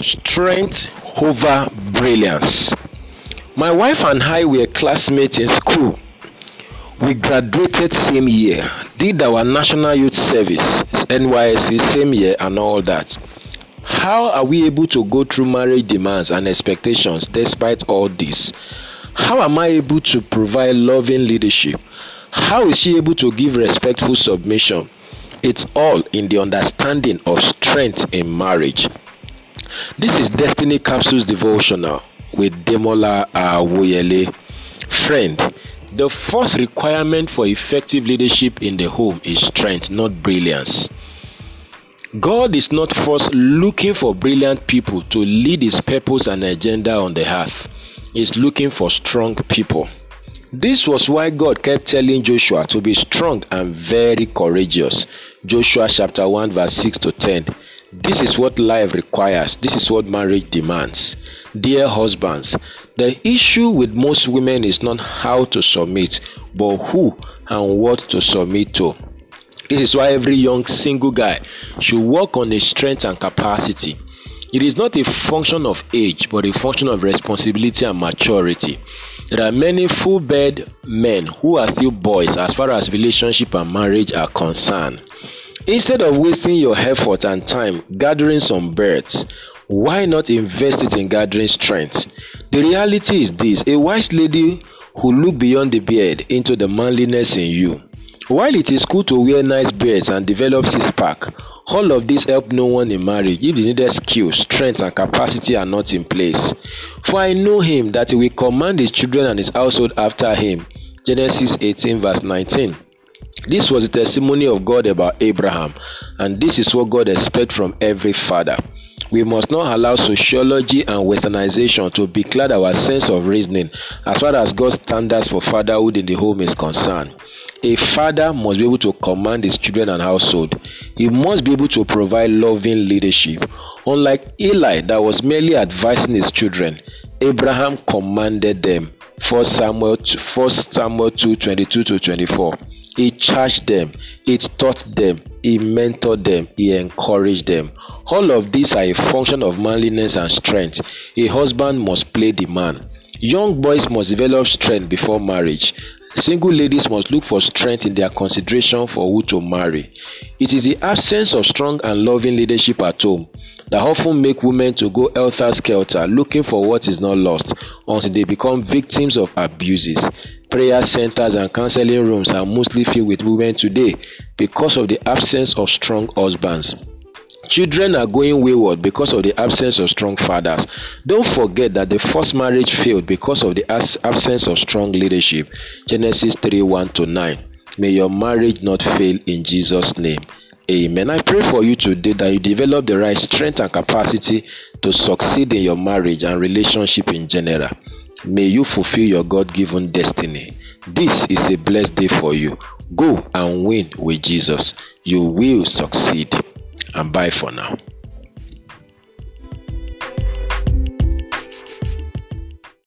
Strength over brilliance. My wife and I were classmates in school. We graduated same year, did our national youth service, NYSC same year, and all that. How are we able to go through marriage demands and expectations despite all this? How am I able to provide loving leadership? How is she able to give respectful submission? It's all in the understanding of strength in marriage. This is Destiny Capsules Devotional with Demola Awoyele. Friend, the first requirement for effective leadership in the home is strength, not brilliance. God is not first looking for brilliant people to lead his purpose and agenda on the earth. He's looking for strong people. This was why God kept telling Joshua to be strong and very courageous. Joshua chapter 1 verse 6 to 10. This is what life requires. This is what marriage demands. Dear husbands, the issue with most women is not how to submit, but who and what to submit to. This is why every young single guy should work on his strength and capacity. It is not a function of age, but a function of responsibility and maturity. There are many full-bred men who are still boys as far as relationship and marriage are concerned. Instead of wasting your effort and time gathering some birds, why not invest it in gathering strength? The reality is this a wise lady who look beyond the beard into the manliness in you. While it is cool to wear nice beards and develop six pack, all of this help no one in marriage if the needed skills, strength, and capacity are not in place. For I know him that he will command his children and his household after him. Genesis 18, verse 19. This was the testimony of God about Abraham, and this is what God expects from every father. We must not allow sociology and westernization to becloud our sense of reasoning as far as God's standards for fatherhood in the home is concerned. A father must be able to command his children and household. He must be able to provide loving leadership. Unlike Eli, that was merely advising his children, Abraham commanded them. 1 Samuel, 1 Samuel 2 22 to 24. He charged them, he taught them, he mentored them, he encouraged them. All of these are a function of manliness and strength. A husband must play the man. Young boys must develop strength before marriage. Single ladies must look for strength in their consideration for who to marry. It is the absence of strong and loving leadership at home that often make women to go helter-skelter looking for what is not lost until they become victims of abuses. Prayer centers and counseling rooms are mostly filled with women today because of the absence of strong husbands. Children are going wayward because of the absence of strong fathers. Don't forget that the first marriage failed because of the absence of strong leadership. Genesis 3 1 to 9. May your marriage not fail in Jesus' name. Amen. I pray for you today that you develop the right strength and capacity to succeed in your marriage and relationship in general. May you fulfill your God given destiny. This is a blessed day for you. Go and win with Jesus. You will succeed and bye for now.